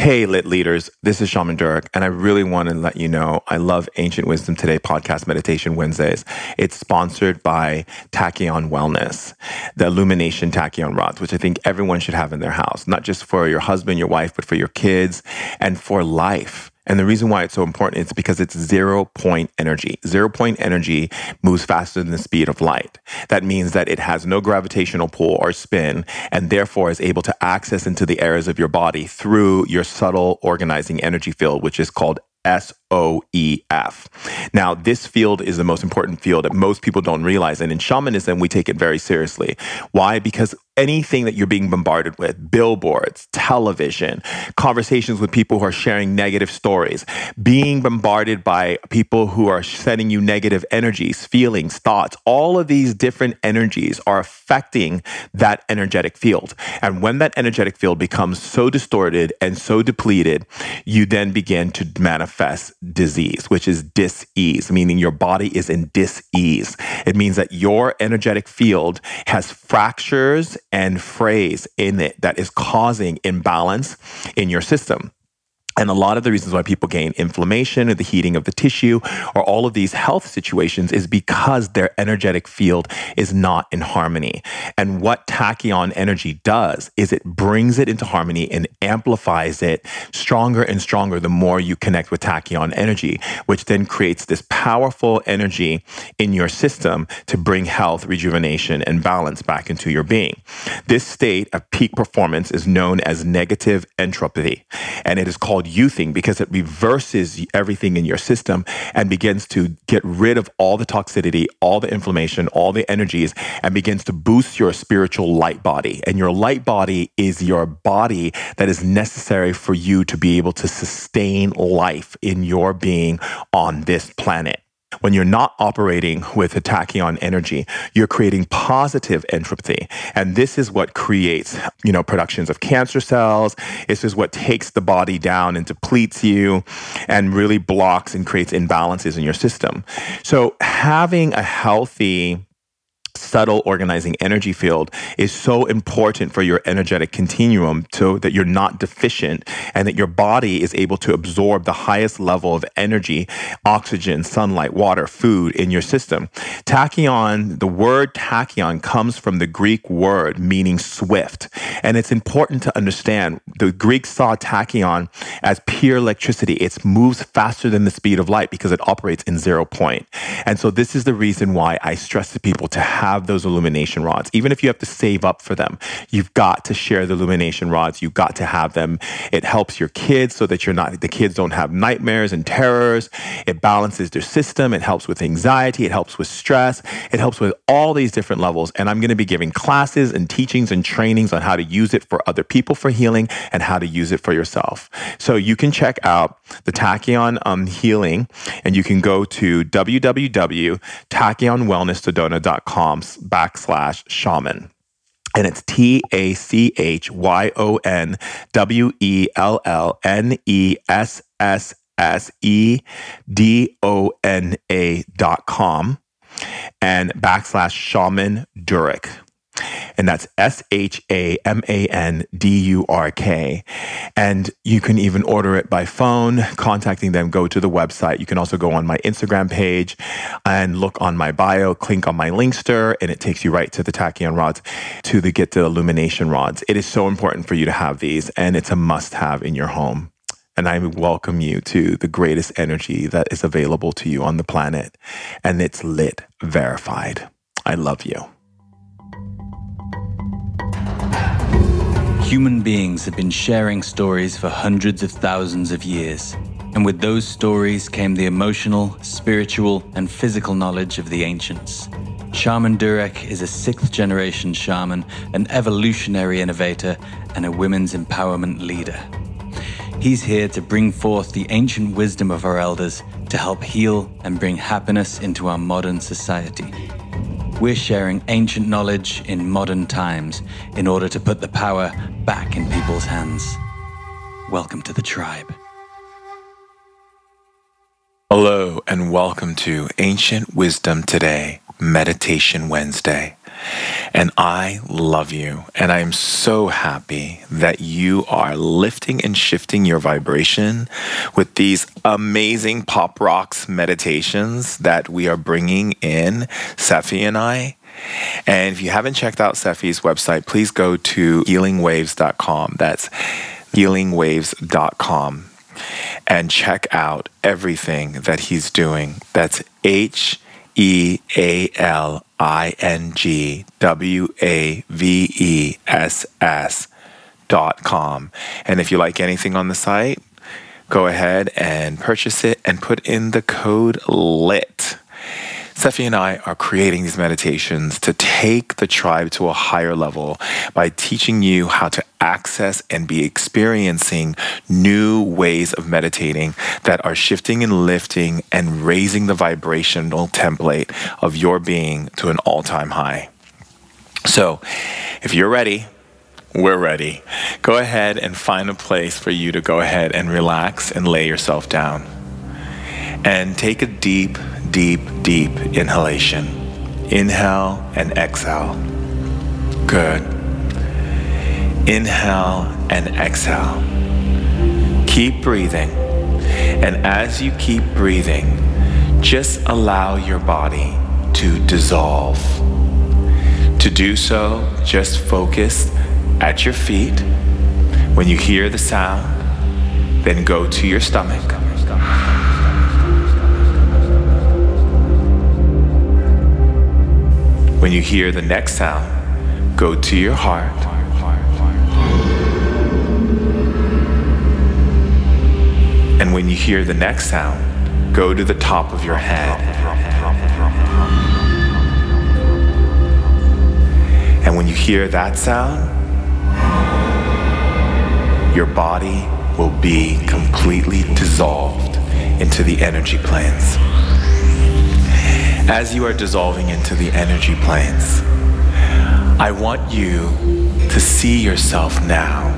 Hey, lit leaders, this is Shaman Durek, and I really want to let you know I love Ancient Wisdom Today podcast Meditation Wednesdays. It's sponsored by Tachyon Wellness, the Illumination Tachyon rods, which I think everyone should have in their house, not just for your husband, your wife, but for your kids and for life. And the reason why it's so important is because it's zero point energy. Zero point energy moves faster than the speed of light. That means that it has no gravitational pull or spin and therefore is able to access into the areas of your body through your subtle organizing energy field, which is called S O E F. Now, this field is the most important field that most people don't realize. And in shamanism, we take it very seriously. Why? Because anything that you're being bombarded with, billboards, television, conversations with people who are sharing negative stories, being bombarded by people who are sending you negative energies, feelings, thoughts, all of these different energies are affecting that energetic field. And when that energetic field becomes so distorted and so depleted, you then begin to manifest disease, which is dis-ease, meaning your body is in dis-ease. It means that your energetic field has fractures and frays in it that is causing imbalance in your system. And a lot of the reasons why people gain inflammation or the heating of the tissue or all of these health situations is because their energetic field is not in harmony. And what tachyon energy does is it brings it into harmony and amplifies it stronger and stronger the more you connect with tachyon energy, which then creates this powerful energy in your system to bring health, rejuvenation, and balance back into your being. This state of peak performance is known as negative entropy, and it is called youthing because it reverses everything in your system and begins to get rid of all the toxicity, all the inflammation, all the energies, and begins to boost your spiritual light body. And your light body is your body that is necessary for you to be able to sustain life in your being on this planet. When you're not operating with a tachyon energy, you're creating positive entropy. And this is what creates, you know, productions of cancer cells. This is what takes the body down and depletes you and really blocks and creates imbalances in your system. So having a healthy subtle organizing energy field is so important for your energetic continuum so that you're not deficient and that your body is able to absorb the highest level of energy, oxygen, sunlight, water, food in your system. Tachyon, the word tachyon comes from the Greek word meaning swift. And it's important to understand the Greeks saw tachyon as pure electricity. It moves faster than the speed of light because it operates in zero point. And so this is the reason why I stress to people to have those illumination rods. Even if you have to save up for them, you've got to share the illumination rods. You've got to have them. It helps your kids so that you're not, the kids don't have nightmares and terrors. It balances their system. It helps with anxiety. It helps with stress. It helps with all these different levels. And I'm going to be giving classes and teachings and trainings on how to use it for other people for healing and how to use it for yourself. So you can check out the Tachyon um, Healing and you can go to www.tachyonwellnesssedona.com backslash shaman. And it's T A C H Y O N W E L L N E S S S E D O N A dot com and backslash shaman Durek and that's S H A M A N D U R K. And you can even order it by phone, contacting them, go to the website. You can also go on my Instagram page and look on my bio, click on my Linkster, and it takes you right to the tachyon rods to the get the illumination rods. It is so important for you to have these, and it's a must have in your home. And I welcome you to the greatest energy that is available to you on the planet. And it's lit, verified. I love you. Human beings have been sharing stories for hundreds of thousands of years. And with those stories came the emotional, spiritual, and physical knowledge of the ancients. Shaman Durek is a sixth generation shaman, an evolutionary innovator, and a women's empowerment leader. He's here to bring forth the ancient wisdom of our elders to help heal and bring happiness into our modern society. We're sharing ancient knowledge in modern times in order to put the power back in people's hands. Welcome to the tribe. Hello, and welcome to Ancient Wisdom Today, Meditation Wednesday. And I love you. And I am so happy that you are lifting and shifting your vibration with these amazing pop rocks meditations that we are bringing in, Sephi and I. And if you haven't checked out Sephi's website, please go to healingwaves.com. That's healingwaves.com and check out everything that he's doing. That's H E A L I N G W A V E S S dot com. And if you like anything on the site, go ahead and purchase it and put in the code LIT. Sephi and I are creating these meditations to take the tribe to a higher level by teaching you how to access and be experiencing new ways of meditating that are shifting and lifting and raising the vibrational template of your being to an all time high. So, if you're ready, we're ready. Go ahead and find a place for you to go ahead and relax and lay yourself down. And take a deep deep, deep inhalation. Inhale and exhale. Good. Inhale and exhale. Keep breathing. And as you keep breathing, just allow your body to dissolve. To do so, just focus at your feet. When you hear the sound, then go to your stomach. When you hear the next sound, go to your heart. And when you hear the next sound, go to the top of your head. And when you hear that sound, your body will be completely dissolved into the energy planes as you are dissolving into the energy planes, I want you to see yourself now.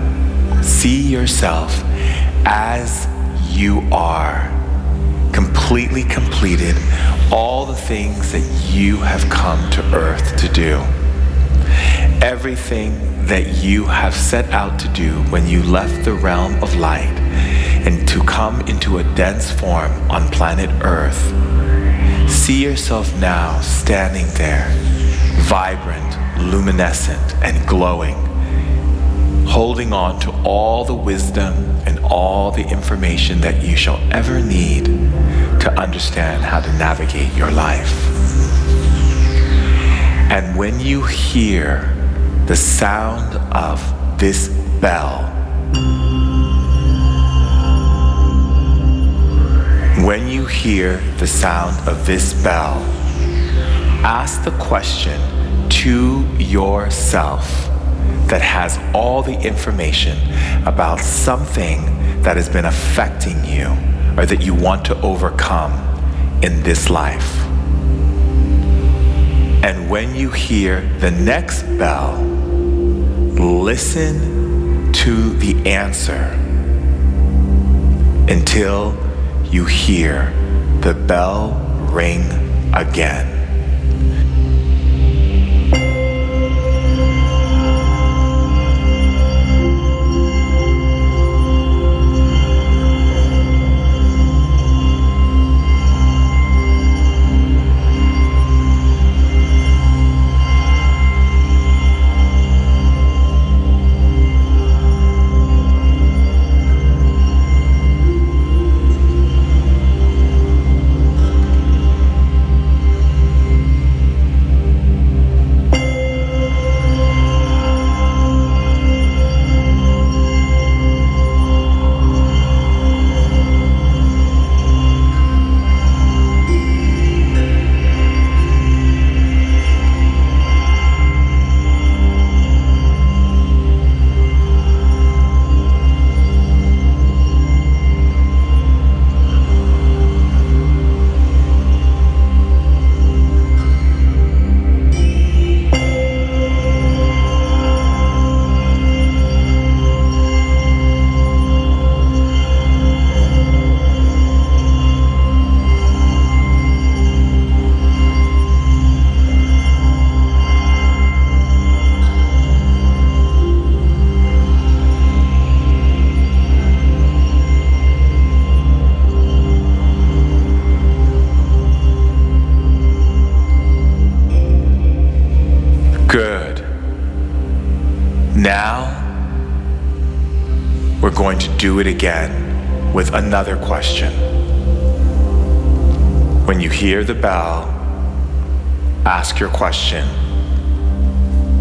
See yourself as you are. Completely completed all the things that you have come to earth to do. Everything that you have set out to do when you left the realm of light and to come into a dense form on planet earth See yourself now standing there, vibrant, luminescent, and glowing, holding on to all the wisdom and all the information that you shall ever need to understand how to navigate your life. And when you hear the sound of this bell, When you hear the sound of this bell, ask the question to yourself that has all the information about something that has been affecting you or that you want to overcome in this life. And when you hear the next bell, listen to the answer until you hear the bell ring again. Now, we're going to do it again with another question. When you hear the bell, ask your question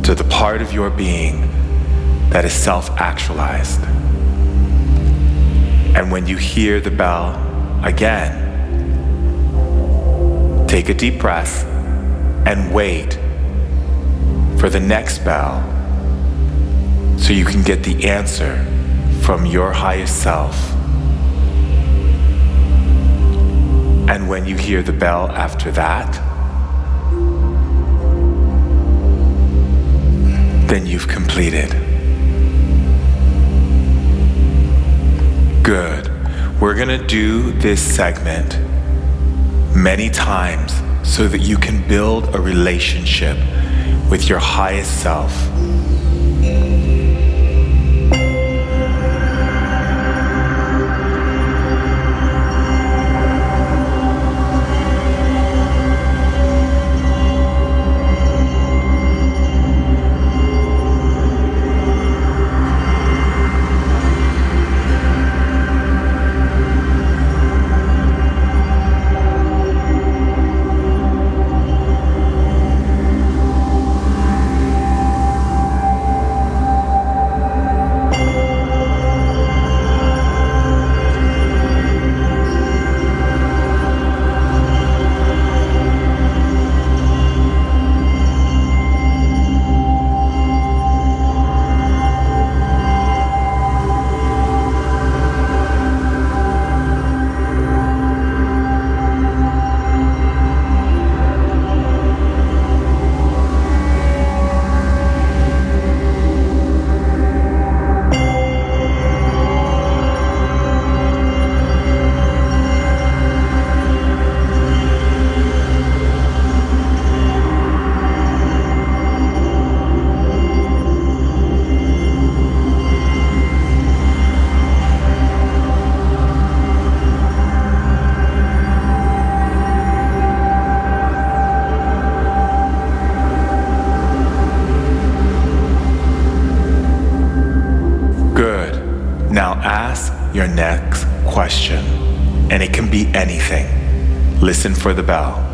to the part of your being that is self actualized. And when you hear the bell again, take a deep breath and wait for the next bell so you can get the answer from your highest self. And when you hear the bell after that, then you've completed. Good. We're going to do this segment many times so that you can build a relationship with your highest self. Your next question, and it can be anything. Listen for the bell.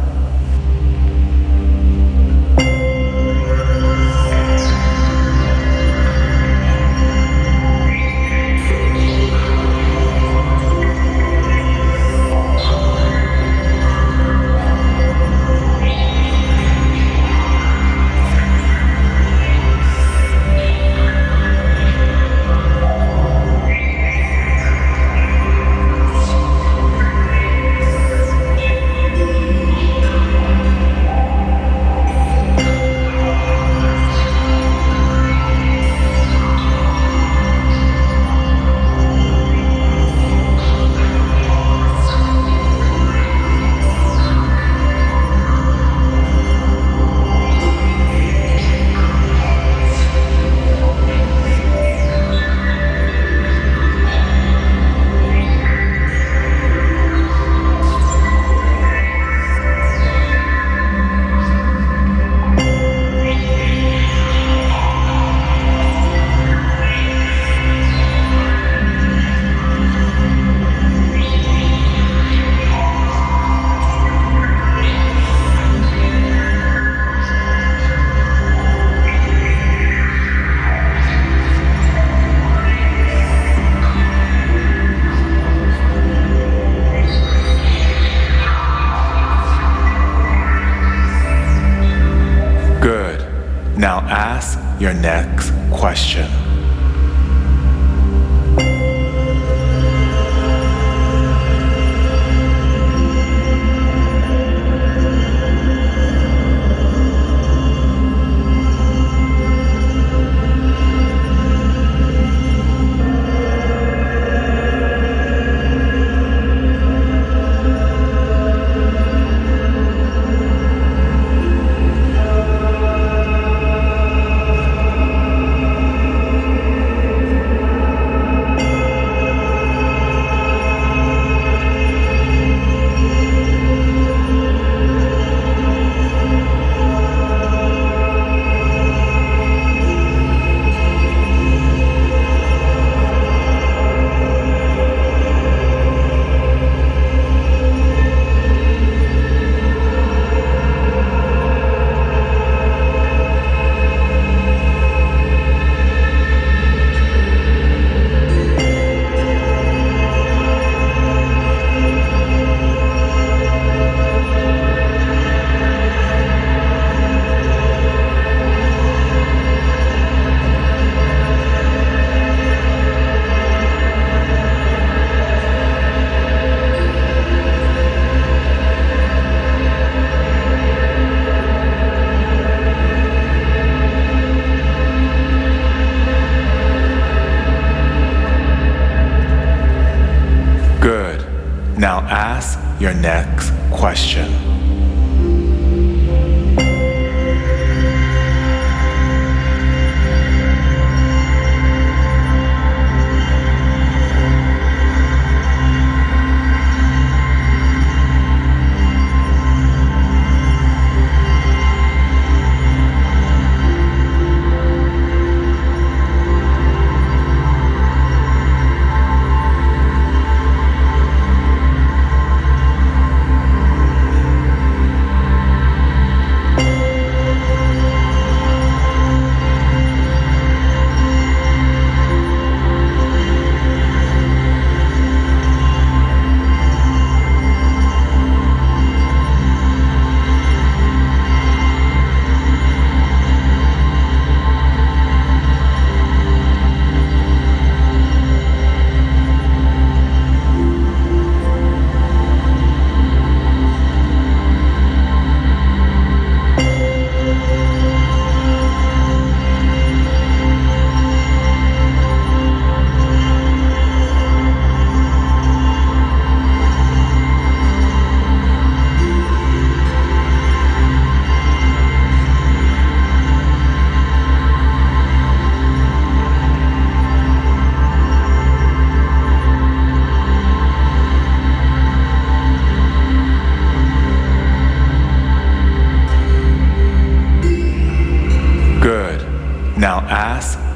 Question.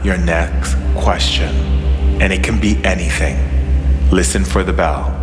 Your next question, and it can be anything. Listen for the bell.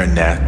Your next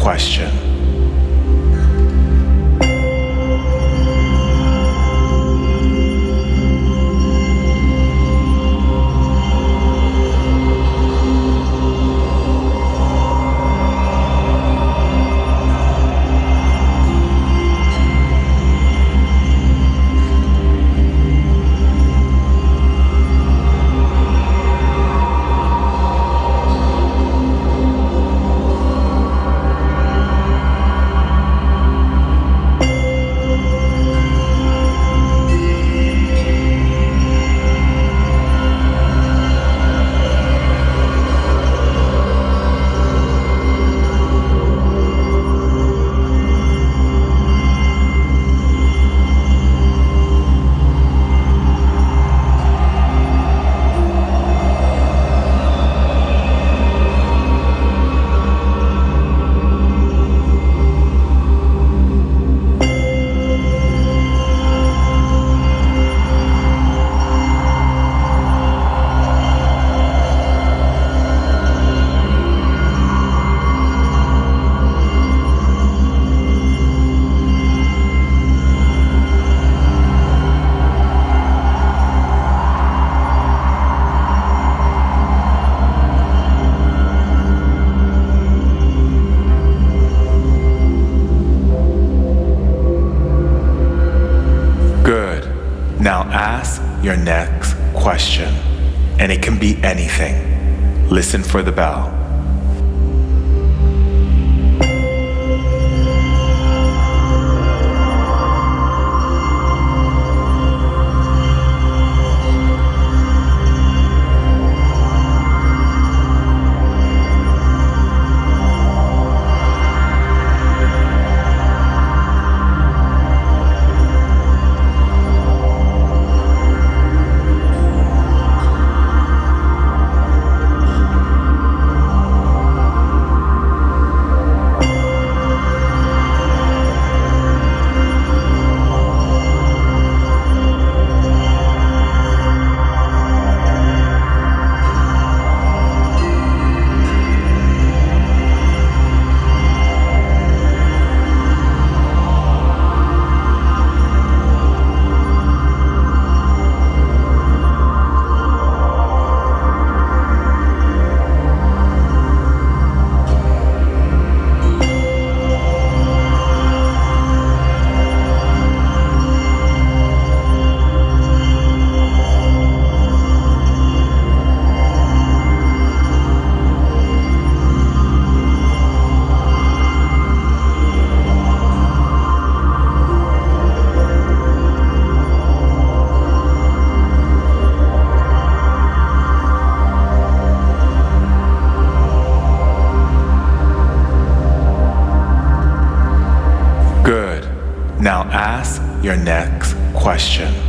question. For the bell. Your next question.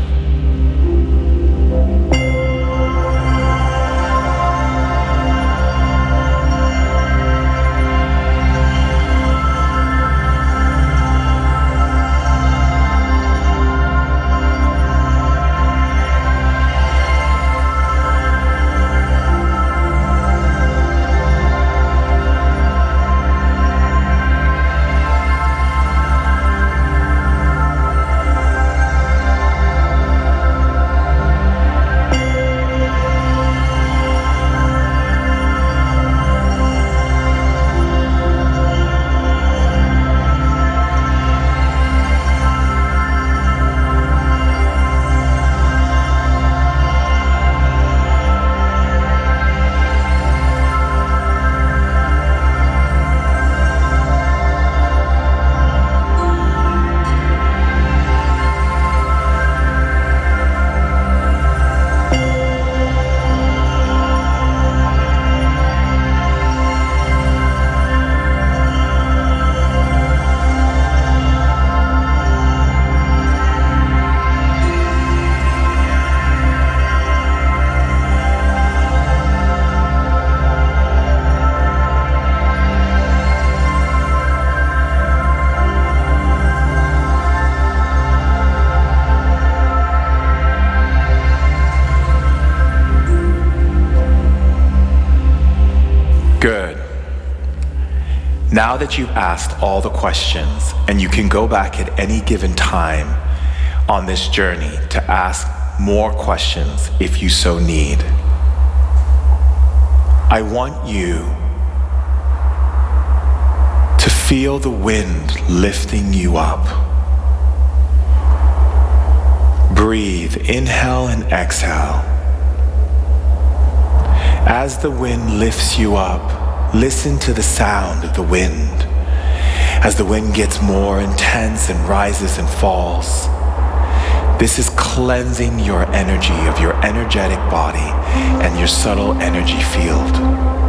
That you've asked all the questions, and you can go back at any given time on this journey to ask more questions if you so need, I want you to feel the wind lifting you up. Breathe, inhale and exhale. As the wind lifts you up, Listen to the sound of the wind as the wind gets more intense and rises and falls. This is cleansing your energy of your energetic body and your subtle energy field.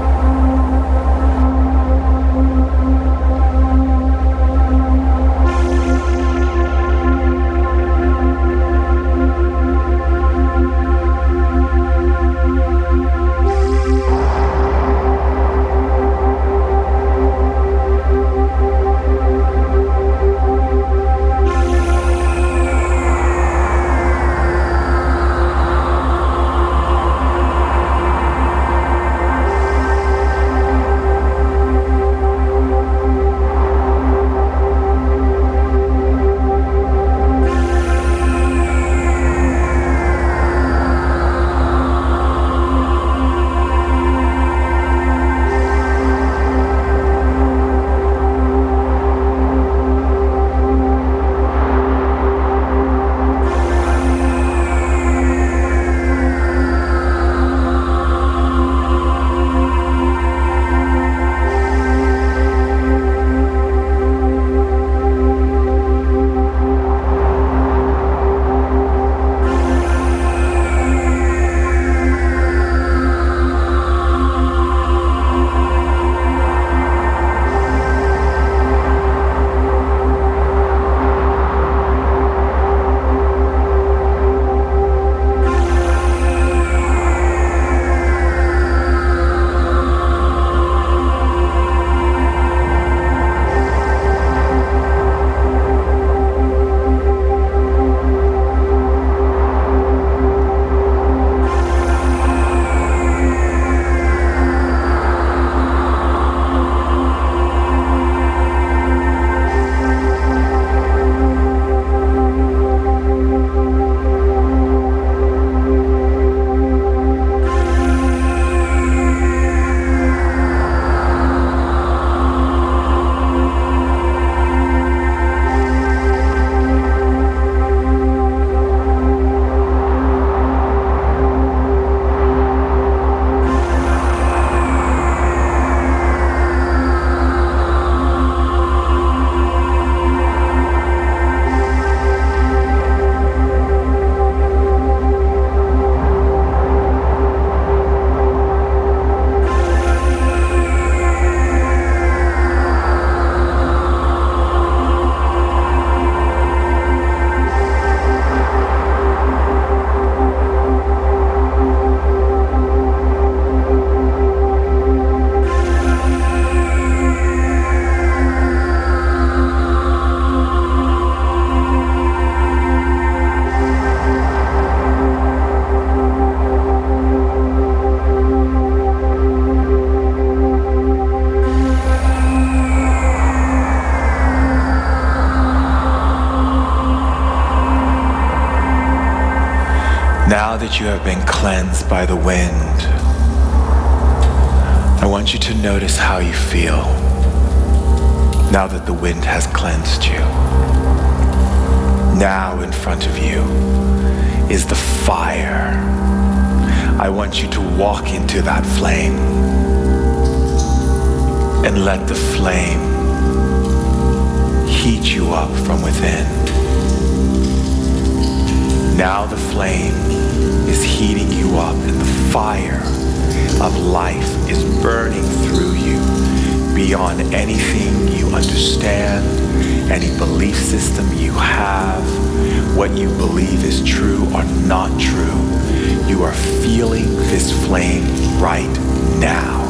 That you have been cleansed by the wind, I want you to notice how you feel now that the wind has cleansed you. Now in front of you is the fire. I want you to walk into that flame and let the flame heat you up from within. Now the flame is heating you up and the fire of life is burning through you beyond anything you understand, any belief system you have, what you believe is true or not true. You are feeling this flame right now.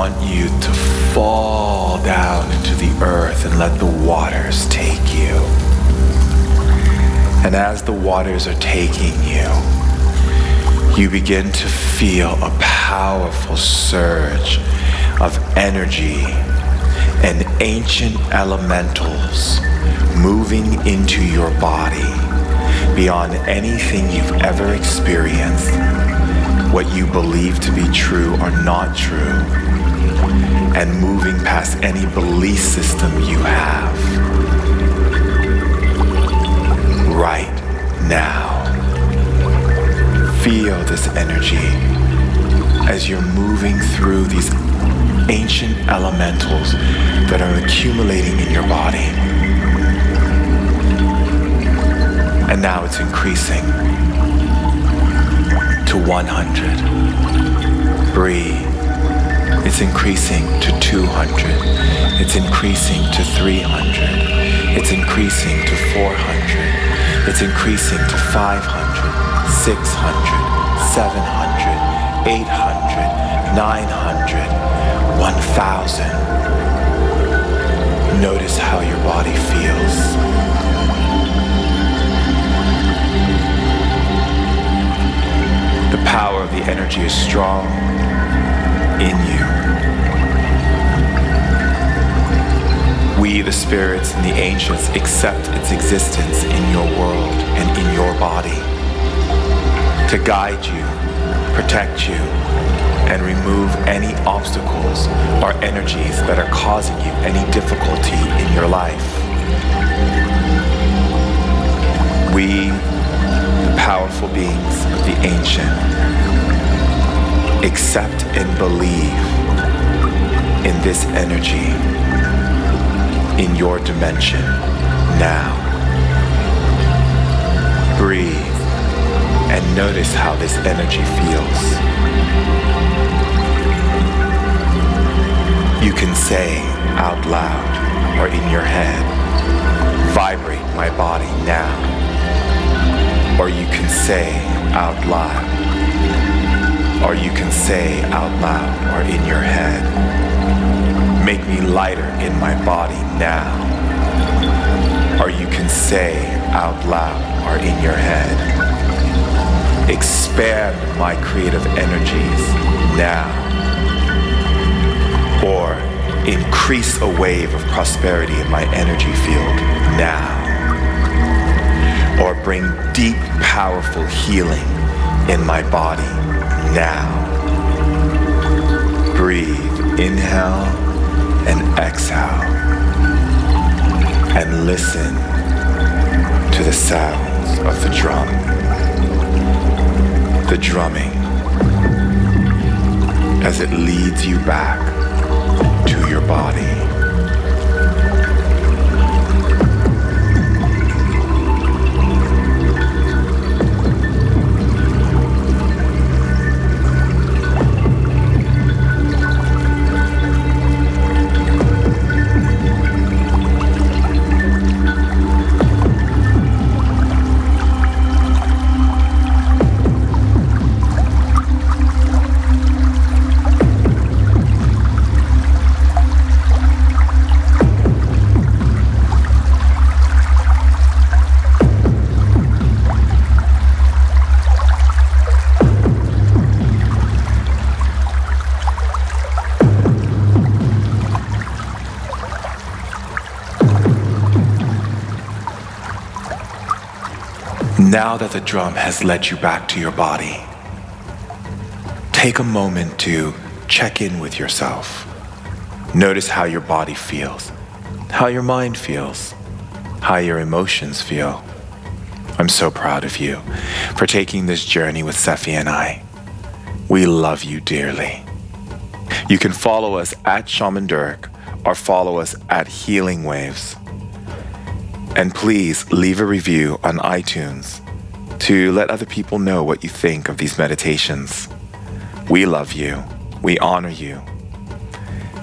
Want you to fall down into the earth and let the waters take you. And as the waters are taking you, you begin to feel a powerful surge of energy and ancient elementals moving into your body beyond anything you've ever experienced, what you believe to be true or not true, and moving past any belief system you have right now. Feel this energy as you're moving through these ancient elementals that are accumulating in your body. And now it's increasing to 100. Breathe. It's increasing to 200. It's increasing to 300. It's increasing to 400. It's increasing to 500. 600, 700, 800, 900, 1000. Notice how your body feels. The power of the energy is strong in you. We, the spirits and the ancients, accept its existence in your world and in your body to guide you, protect you, and remove any obstacles or energies that are causing you any difficulty in your life. We, the powerful beings of the ancient, accept and believe in this energy in your dimension now. Breathe and notice how this energy feels. You can say out loud or in your head, vibrate my body now. Or you can say out loud. Or you can say out loud or in your head, make me lighter in my body now. Or you can say out loud or in your head, expand my creative energies now. Or increase a wave of prosperity in my energy field now. Or bring deep, powerful healing in my body now. Breathe, inhale and exhale. And listen to the sounds of the drum the drumming as it leads you back to your body. Now that the drum has led you back to your body, take a moment to check in with yourself. Notice how your body feels, how your mind feels, how your emotions feel. I'm so proud of you for taking this journey with Sephi and I. We love you dearly. You can follow us at Shaman Durek or follow us at Healing Waves. And please leave a review on iTunes to let other people know what you think of these meditations. We love you. We honor you.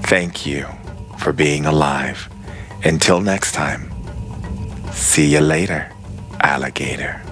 Thank you for being alive. Until next time, see you later, alligator.